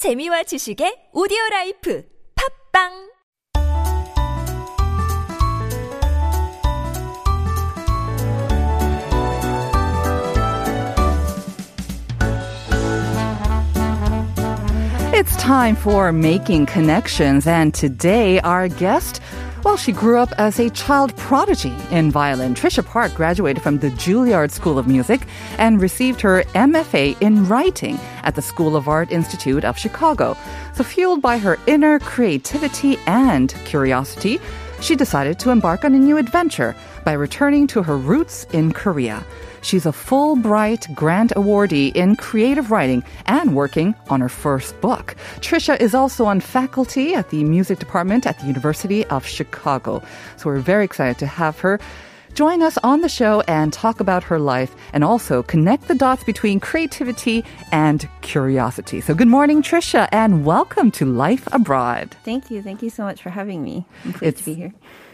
재미와 지식의 오디오 라이프 팝빵 It's time for Making Connections, and today our guest, well, she grew up as a child prodigy in violin. Trisha Park graduated from the Juilliard School of Music and received her MFA in writing at the School of Art Institute of Chicago. So, fueled by her inner creativity and curiosity, she decided to embark on a new adventure by returning to her roots in Korea. She's a Fulbright grant awardee in creative writing and working on her first book. Trisha is also on faculty at the music department at the University of Chicago. So we're very excited to have her join us on the show and talk about her life and also connect the dots between creativity and curiosity. So good morning, Trisha, and welcome to Life Abroad. Thank you. Thank you so much for having me. I'm pleased It's- to be here.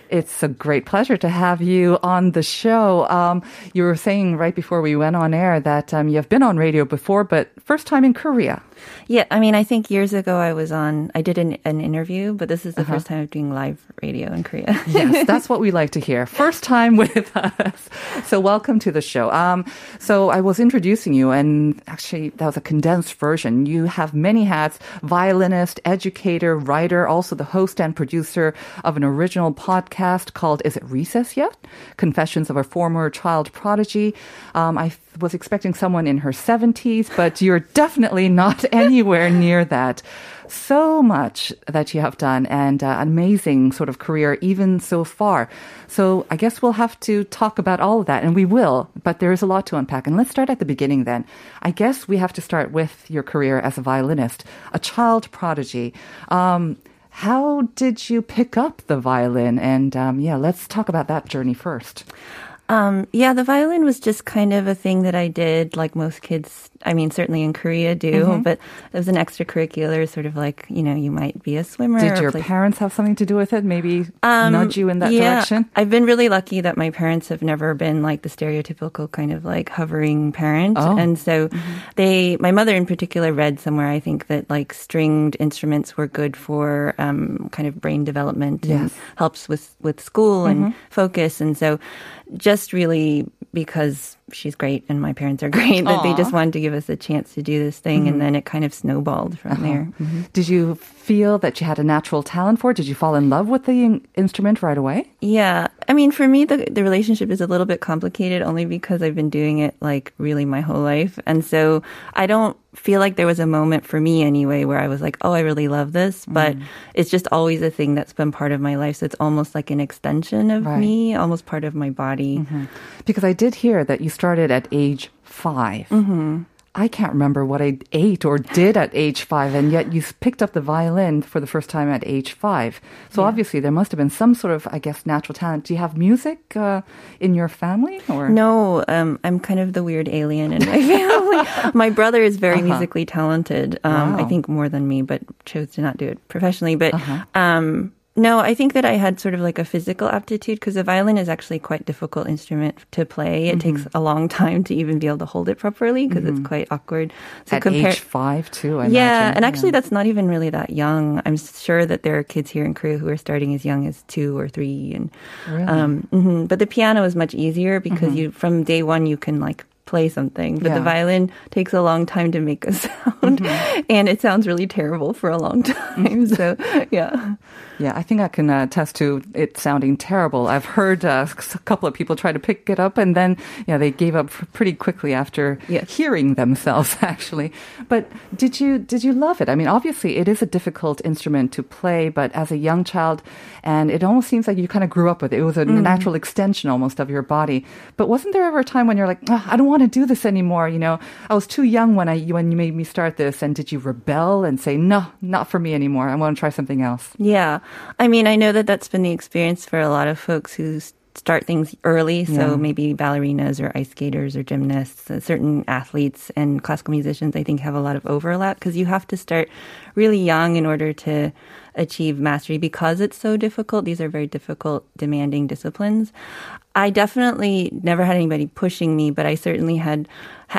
It's a great pleasure to have you on the show. Um, you were saying right before we went on air that um, you've been on radio before, but first time in Korea. Yeah, I mean, I think years ago I was on, I did an, an interview, but this is the first time I'm doing live radio in Korea. Yes, that's what we like to hear. First time with us. So welcome to the show. Um, so I was introducing you, and actually that was a condensed version. You have many hats: violinist, educator, writer, also the host and producer of an original podcast called "Is It Recess Yet?" Confessions of a Former Child Prodigy. Um, I was expecting someone in her 70s, but you're definitely not anywhere near that. So much that you have done and uh, amazing sort of career even so far. So I guess we'll have to talk about all of that and we will, but there is a lot to unpack. And let's start at the beginning then. I guess we have to start with your career as a violinist, a child prodigy. Um, how did you pick up the violin? And um, yeah, let's talk about that journey first. Um, yeah, the violin was just kind of a thing that I did, like most kids. I mean, certainly in Korea do, Mm-hmm. but it was an extracurricular, sort of like you know, you might be a swimmer. Did your play- parents have something to do with it? Maybe Um, nudge you in that yeah, direction? I've been really lucky that my parents have never been like the stereotypical kind of like hovering parent. Oh. And so they, my mother in particular read somewhere, I think that like stringed instruments were good for um, kind of brain development and Yes. helps with, with school and focus. And so just really because she's great and my parents are great that they just wanted to give us a chance to do this thing. And mm-hmm. then it kind of snowballed from uh-huh. there. Mm-hmm. Mm-hmm. Did you feel that you had a natural talent for it? Did you fall in love with the in- instrument right away? Yeah. I mean, for me, the, the relationship is a little bit complicated only because I've been doing it like really my whole life. And so I don't feel like there was a moment for me anyway where I was like, oh, I really love this. Mm. But it's just always a thing that's been part of my life. So it's almost like an extension of Right. me, almost part of my body. Because I did hear that you started at age 5 Mm-hmm. I can't remember what I ate or did at age five, and yet you picked up the violin for the first time at age five. So obviously there must have been some sort of, I guess, natural talent. Do you have music uh, in your family, or No, um, I'm kind of the weird alien in my family. my brother is very musically talented. Um, I Uh-huh. Think more than me, but chose to not do it professionally. But Uh-huh. um, no, I think that I had sort of like a physical aptitude because the violin is actually quite difficult instrument to play. It Mm-hmm. takes a long time to even be able to hold it properly because it's quite awkward. at age five too? I yeah, imagine. and actually, that's not even really that young. I'm sure that there are kids here in Korea who are starting as young as two or three, and um, mhm. but the piano is much easier because you from day one you can like play something, but the violin takes a long time to make a sound, and it sounds really terrible for a long time. so yeah, Yeah, I think I can uh, attest to it sounding terrible. I've heard uh, a couple of people try to pick it up, and then yeah, they gave up pretty quickly after Yes. hearing themselves. Actually, but did you did you love it? I mean, obviously, it is a difficult instrument to play, but as a young child, and it almost seems like you kind of grew up with it. It was a natural extension almost of your body. But wasn't there ever a time when you're like, "Ah, I don't want to do this anymore? You know, I was too young when I when you made me start this, and did you rebel and say, No, not for me anymore. I want to try something else. yeah. I mean, I know that that's been the experience for a lot of folks who start things early. So Yeah. maybe ballerinas or ice skaters or gymnasts, uh, certain athletes and classical musicians, I think have a lot of overlap because you have to start really young in order to achieve mastery because it's so difficult. These are very difficult, demanding disciplines. I definitely never had anybody pushing me, but I certainly had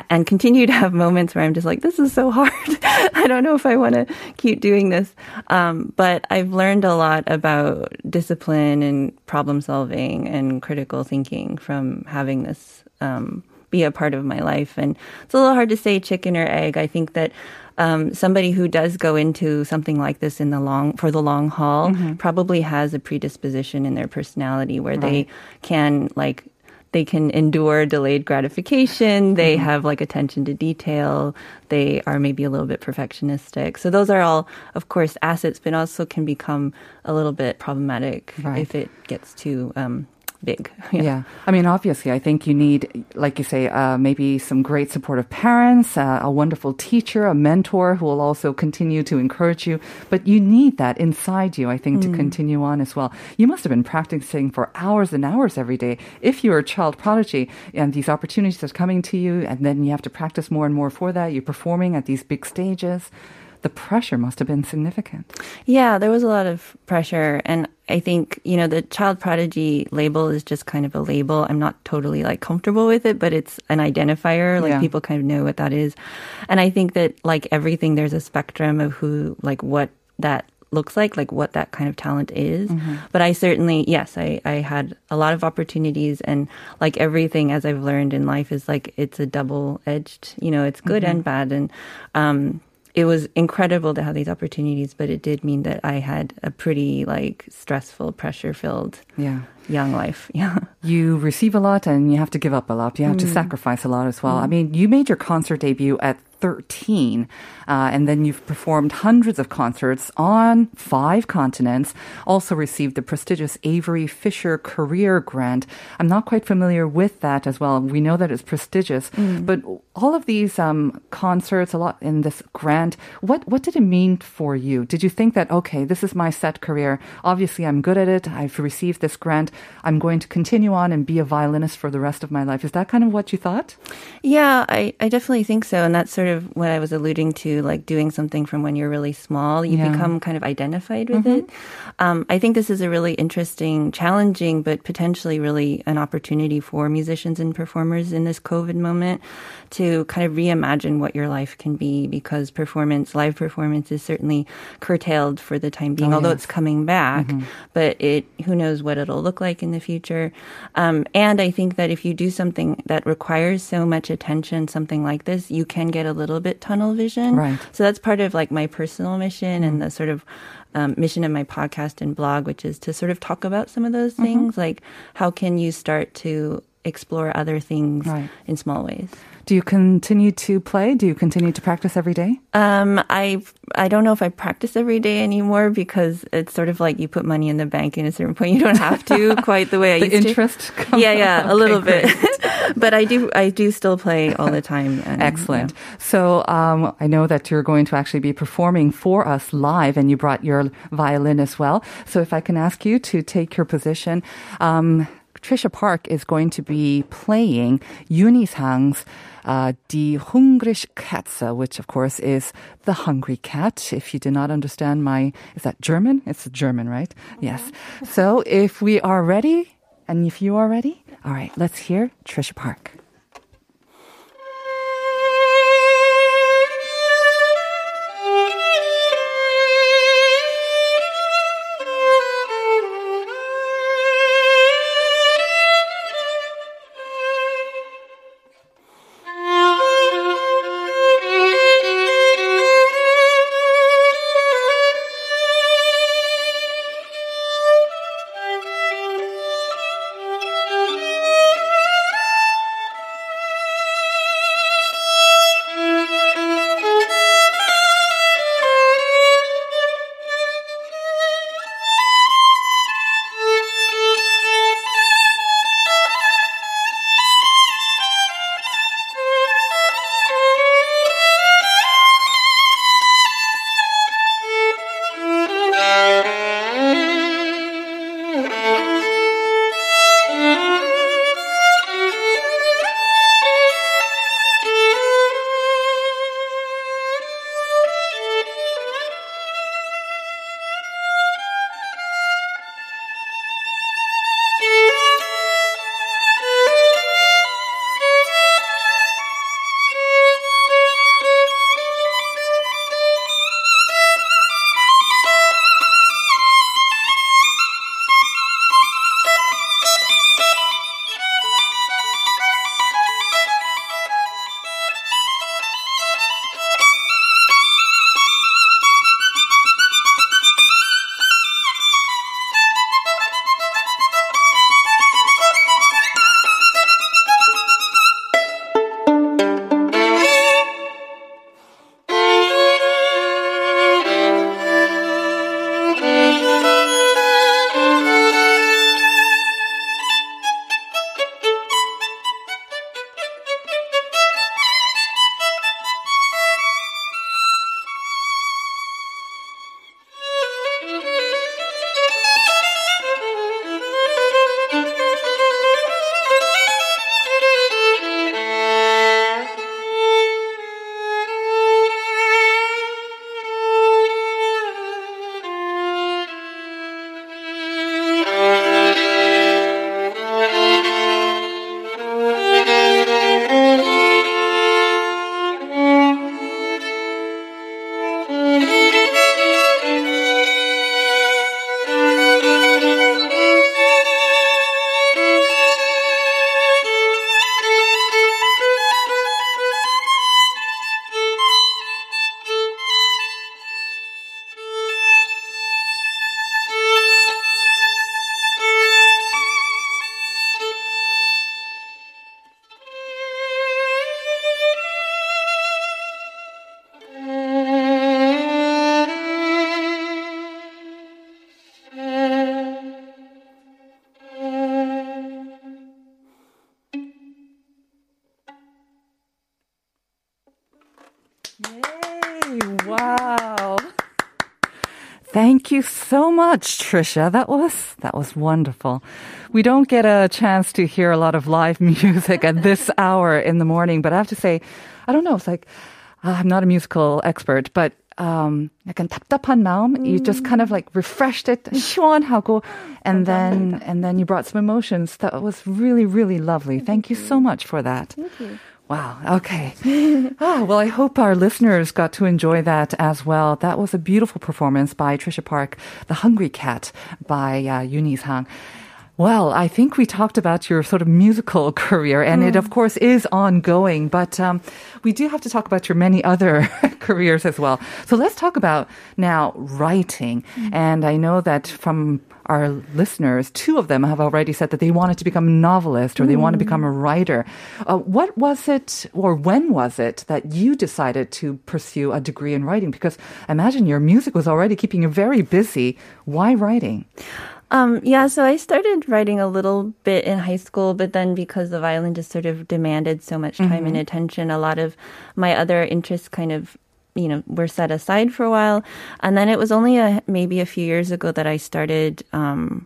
and continue to have moments where I'm just like, this is so hard. I don't know if I want to keep doing this. Um, but I've learned a lot about discipline and problem solving and critical thinking from having this um, be a part of my life. And it's a little hard to say chicken or egg. I think that um, somebody who does go into something like this in the long for the long haul mm-hmm. probably has a predisposition in their personality where right. they can like they can endure delayed gratification. They mm-hmm. have like attention to detail. They are maybe a little bit perfectionistic. So those are all, of course, assets, but also can become a little bit problematic right. if it gets too um, big. Yeah. yeah. I mean, obviously, I think you need, like you say, uh, maybe some great supportive parents, uh, a wonderful teacher, a mentor who will also continue to encourage you. But you need that inside you, I think, mm. to continue on as well. You must have been practicing for hours and hours every day. If you're a child prodigy and these opportunities are coming to you, and then you have to practice more and more for that, you're performing at these big stages the pressure must have been significant. Yeah, there was a lot of pressure. And I think, you know, the child prodigy label is just kind of a label. I'm not totally like comfortable with it, but it's an identifier. Like yeah. people kind of know what that is. And I think that like everything, there's a spectrum of who, like what that looks like, like what that kind of talent is. Mm-hmm. But I certainly, yes, I, I had a lot of opportunities and like everything as I've learned in life is like it's a double edged, you know, it's good mm-hmm. and bad. And, um, it was incredible to have these opportunities, but it did mean that I had a pretty like stressful, pressure filled yeah. young life. Yeah. You receive a lot and you have to give up a lot. You have mm. to sacrifice a lot as well. Mm. I mean, you made your concert debut at 13. Uh, and then you've performed hundreds of concerts on five continents. Also received the prestigious Avery Fisher Career Grant. I'm not quite familiar with that as well. We know that it's prestigious, mm. but all of these um, concerts, a lot in this grant, what, what did it mean for you? Did you think that, okay, this is my set career. Obviously, I'm good at it. I've received this grant. I'm going to continue on and be a violinist for the rest of my life. Is that kind of what you thought? Yeah, I, I definitely think so. And that's sort of what I was alluding to, like doing something from when you're really small. You yeah. become kind of identified with mm-hmm. it. Um, I think this is a really interesting, challenging, but potentially really an opportunity for musicians and performers in this COVID moment to kind of reimagine what your life can be because performance, live performance is certainly curtailed for the time being, oh, although yes. it's coming back, mm-hmm. but it, who knows what it'll look like in the future. Um, and I think that if you do something that requires so much attention, something like this, you can get a little bit tunnel vision. Right. So that's part of like my personal mission mm-hmm. and the sort of um, mission of my podcast and blog, which is to sort of talk about some of those things. Mm-hmm. Like, how can you start to explore other things right. in small ways? Do you continue to play? Do you continue to practice every day? Um, I I don't know if I practice every day anymore because it's sort of like you put money in the bank in a certain point. You don't have to quite the way I used to. the used interest to. Yeah, yeah, okay, a little bit. but I do I do still play all the time. And, Excellent. Yeah. So um, I know that you're going to actually be performing for us live, and you brought your violin as well. So if I can ask you to take your position. Um, Trisha Park is going to be playing Unisang's uh, Die Hungrische Katze, which of course is the hungry cat. If you do not understand my, is that German? It's German, right? Mm-hmm. Yes. So if we are ready, and if you are ready, all right, let's hear Trisha Park. Thank you so much, Trisha. That was that was wonderful. We don't get a chance to hear a lot of live music at this hour in the morning, but I have to say, I don't know. It's like uh, I'm not a musical expert, but um, 약간 답답한 마음. You just kind of like refreshed it, 시원하고, and then and then you brought some emotions. That was really really lovely. Thank you so much for that. Thank you. Wow. Okay. oh, well, I hope our listeners got to enjoy that as well. That was a beautiful performance by Trisha Park, The Hungry Cat by uh, Yuni Sang. Well, I think we talked about your sort of musical career, and it, of course, is ongoing. But um, we do have to talk about your many other careers as well. So let's talk about now writing. And I know that from our listeners, two of them have already said that they wanted to become a novelist or they want to become a writer. Uh, what was it, or when was it, that you decided to pursue a degree in writing? Because I imagine your music was already keeping you very busy. Why writing? Um, yeah, so I started writing a little bit in high school, but then because the violin just sort of demanded so much time and attention, a lot of my other interests kind of you know were set aside for a while. And then it was only a maybe a few years ago that i started um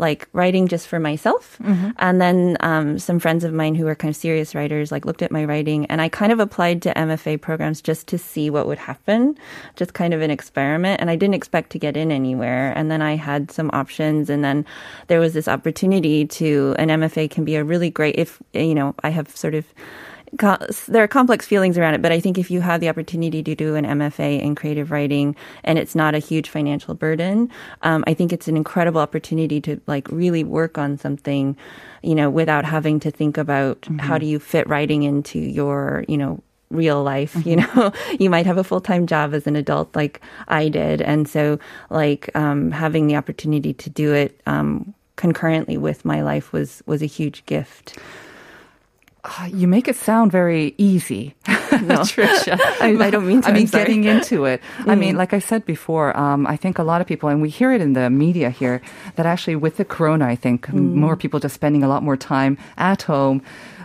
like writing just for myself. And then um, some friends of mine who were kind of serious writers like looked at my writing and i kind of applied to mfa programs just to see what would happen just kind of an experiment. And i didn't expect to get in anywhere. And then i had some options and then there was this opportunity to an mfa can be a really great if you know i have sort of there are complex feelings around it, but I think if you have the opportunity to do an MFA in creative writing and it's not a huge financial burden, um, I think it's an incredible opportunity to like really work on something, you know, without having to think about how do you fit writing into your, you know, real life you know? You might have a full-time job as an adult like i did and so like um, having the opportunity to do it um, concurrently with my life was was a huge gift Uh, you make it sound very easy, Trisha. I- I don't mean to, I mean, getting into it. I mean, like I said before, um, I think a lot of people, and we hear it in the media here, that actually with the corona, I think more people just spending a lot more time at home.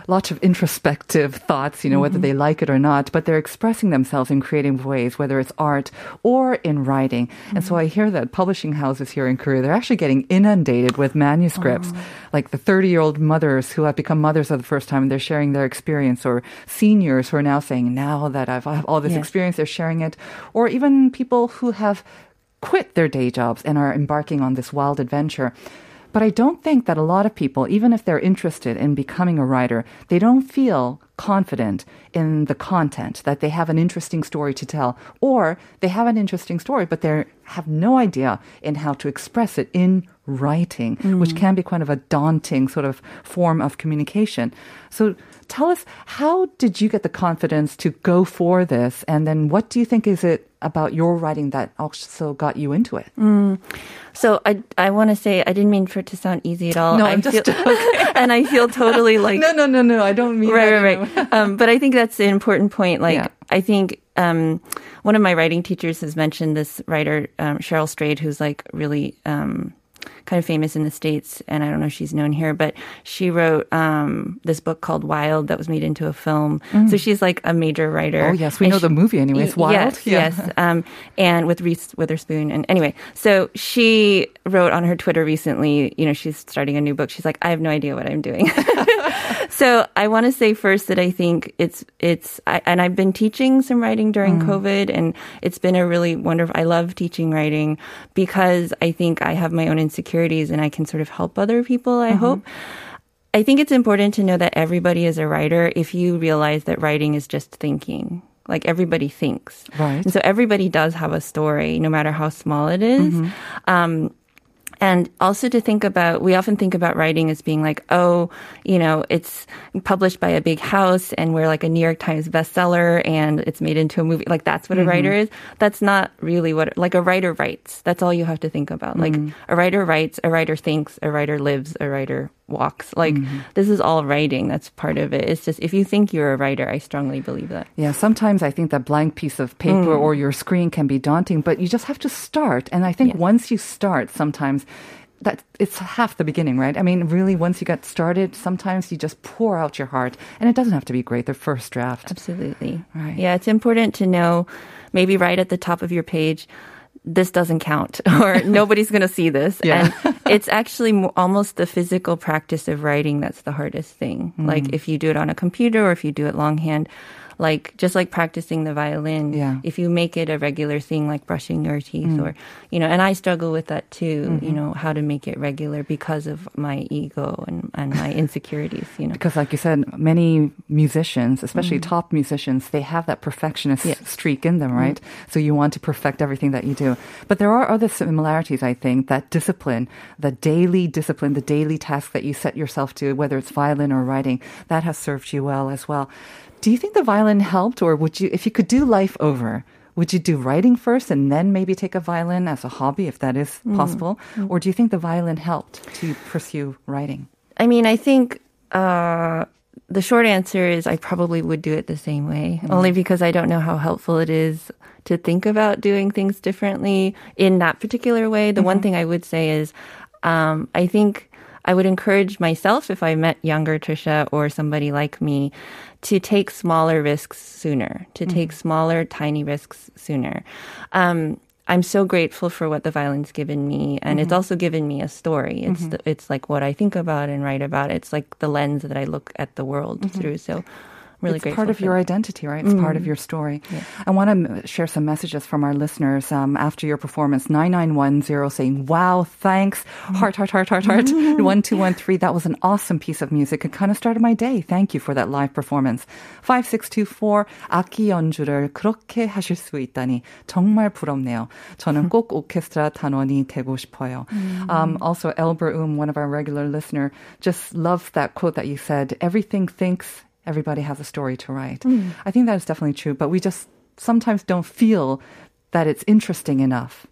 Lots of introspective thoughts, you know, whether mm-hmm. they like it or not, but they're expressing themselves in creative ways, whether it's art or in writing. And so mm-hmm. I hear that publishing houses here in Korea, they're actually getting inundated with manuscripts, oh. like the 30 year old mothers who have become mothers for the first time, and they're sharing their experience, or seniors who are now saying, now that I've, I have all this Yes. experience, they're sharing it, or even people who have quit their day jobs and are embarking on this wild adventure. But I don't think that a lot of people, even if they're interested in becoming a writer, they don't feel confident in the content, that they have an interesting story to tell, or they have an interesting story, but they have no idea in how to express it in writing, which mm. can be kind of a daunting sort of form of communication. So tell us, how did you get the confidence to go for this? And then what do you think is it about your writing that also got you into it? So I I want to say I didn't mean for it to sound easy at all. No, I I'm just feel, and I feel totally like no, no, no, no. I don't mean right, right, right. um, but I think that's an important point. Like, Yeah. I think um, one of my writing teachers has mentioned this writer, um, Cheryl Strayed, who's like really um, kind of famous in the States, and I don't know if she's known here, but she wrote um, this book called Wild that was made into a film. So she's like a major writer. Mm. Oh, yes, we And know the movie anyway. It's Wild. Yes, Yeah. yes. Um, and with Reese Witherspoon. And anyway, so she wrote on her Twitter recently, you know, she's starting a new book. She's like, I have no idea what I'm doing. so I want to say first that I think it's, it's, I, and I've been teaching some writing during mm. COVID and it's been a really wonderful, I love teaching writing because I think I have my own insecurities and I can sort of help other people, I mm-hmm. hope. I think it's important to know that everybody is a writer if you realize that writing is just thinking. Like everybody thinks. Right. And so everybody does have a story, no matter how small it is. Mm-hmm. Um, and also to think about, we often think about writing as being like, oh, you know, it's published by a big house and we're like a New York Times bestseller and it's made into a movie. Like that's what a writer mm-hmm. is. That's not really what, like a writer writes. That's all you have to think about. Like mm-hmm. a writer writes, a writer thinks, a writer lives, a writer walks. Like mm-hmm. this is all writing. That's part of it. It's just, if you think you're a writer, I strongly believe that. Yeah, sometimes I think that blank piece of paper mm. or your screen can be daunting, but you just have to start. And I think Yes. once you start, sometimes that it's half the beginning, right? I mean, really, once you get started, sometimes you just pour out your heart, and it doesn't have to be great. The first draft. Absolutely. Right. Yeah, it's important to know, maybe right at the top of your page, this doesn't count or nobody's going to see this. Yeah. And it's actually mo- almost the physical practice of writing that's the hardest thing. Mm. Like if you do it on a computer or if you do it longhand, like just like practicing the violin, Yeah. if you make it a regular thing like brushing your teeth Mm. or, you know, and I struggle with that too, Mm-hmm. you know, how to make it regular because of my ego and, and my insecurities, you know. Because, like you said, many musicians, especially top musicians, they have that perfectionist Yes. streak in them, right? So you want to perfect everything that you do. But there are other similarities, I think, that discipline, the daily discipline, the daily task that you set yourself to, whether it's violin or writing, that has served you well as well. Do you think the violin helped, or would you, if you could do life over, would you do writing first and then maybe take a violin as a hobby, if that is possible? Or do you think the violin helped to pursue writing? I mean, I think uh, the short answer is I probably would do it the same way, only because I don't know how helpful it is to think about doing things differently in that particular way. The one thing I would say is um, I think I would encourage myself if I met younger Trisha or somebody like me to take smaller risks sooner, to take smaller, tiny risks sooner. Um, I'm so grateful for what the violin's given me, and it's mm-hmm. also given me a story. It's mm-hmm. the, it's like what I think about and write about. It's like the lens that I look at the world mm-hmm. through. So, really it's grateful. part of for your that. identity, right? It's part of your story. I want to share some messages from our listeners um, after your performance. 9910 saying, wow, thanks. Heart, heart, heart, heart, heart. 1213, that was an awesome piece of music. It kind of started my day. Thank you for that live performance. 5624, 악기 연주를 그렇게 하실 수 있다니 정말 부럽네요. 저는 꼭 오케스트라 단원이 되고 싶어요. Um, also, Elber Um, one of our regular listener, just loved that quote that you said, everything thinks everybody has a story to write. I think that is definitely true, but we just sometimes don't feel that it's interesting enough.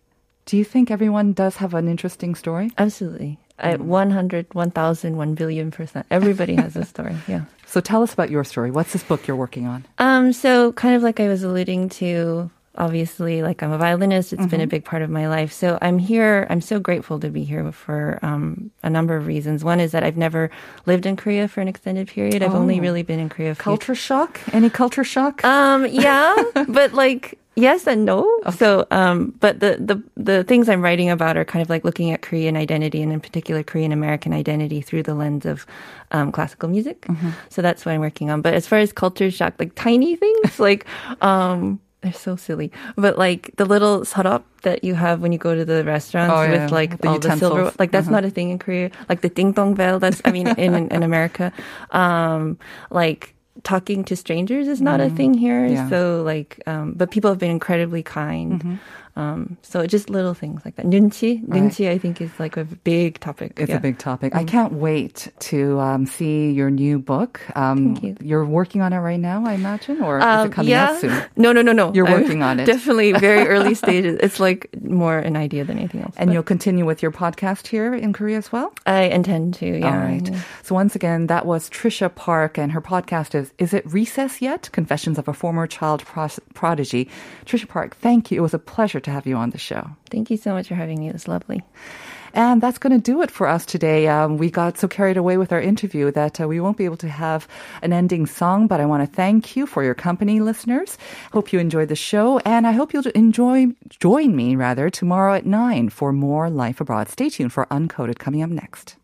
Do you think everyone does have an interesting story? Absolutely. I, 100, 1,000, 1 billion percent. Everybody has a story. Yeah. So tell us about your story. What's this book you're working on? Um, so kind of like I was alluding to, obviously, like I'm a violinist. It's been a big part of my life. So I'm here. I'm so grateful to be here for um, a number of reasons. One is that I've never lived in Korea for an extended period. I've only Oh. really been in Korea. a few- Culture shock? Any culture shock? Um, yeah, but like yes and no. So, um, but the the the things I'm writing about are kind of like looking at Korean identity and in particular Korean American identity through the lens of um, classical music. So that's what I'm working on. But as far as culture shock, like tiny things, like um. They're so silly, but like the little sarap that you have when you go to the restaurants Oh, yeah, with like the all the silver, like that's not a thing in Korea. Like the ding dong bell, that's I mean in in America, um, like talking to strangers is not a thing here. Mm-hmm. Yeah. So like, um, but people have been incredibly kind. Um, so just little things like that. Nunchi. Right. nunchi, I think is like a big topic. It's Yeah. a big topic. I can't wait to um, see your new book. Um, Thank you. You're working on it right now, I imagine, or is Um, it coming yeah. out soon? No, no, no, no. You're I'm working on it. Definitely very early stages. It's like more an idea than anything else. And but you'll continue with your podcast here in Korea as well? I intend to. Yeah. All right. So once again, that was Trisha Park, and her podcast is "Is It Recess Yet?" Confessions of a Former Child Pros- Prodigy. Trisha Park, thank you. It was a pleasure to have you on the show. Thank you so much for having me. It was lovely. And that's going to do it for us today. Um, we got so carried away with our interview that uh, we won't be able to have an ending song, but I want to thank you for your company, listeners. Hope you enjoyed the show, and I hope you'll enjoy join me rather tomorrow at nine for more Life Abroad. Stay tuned for Uncoded coming up next.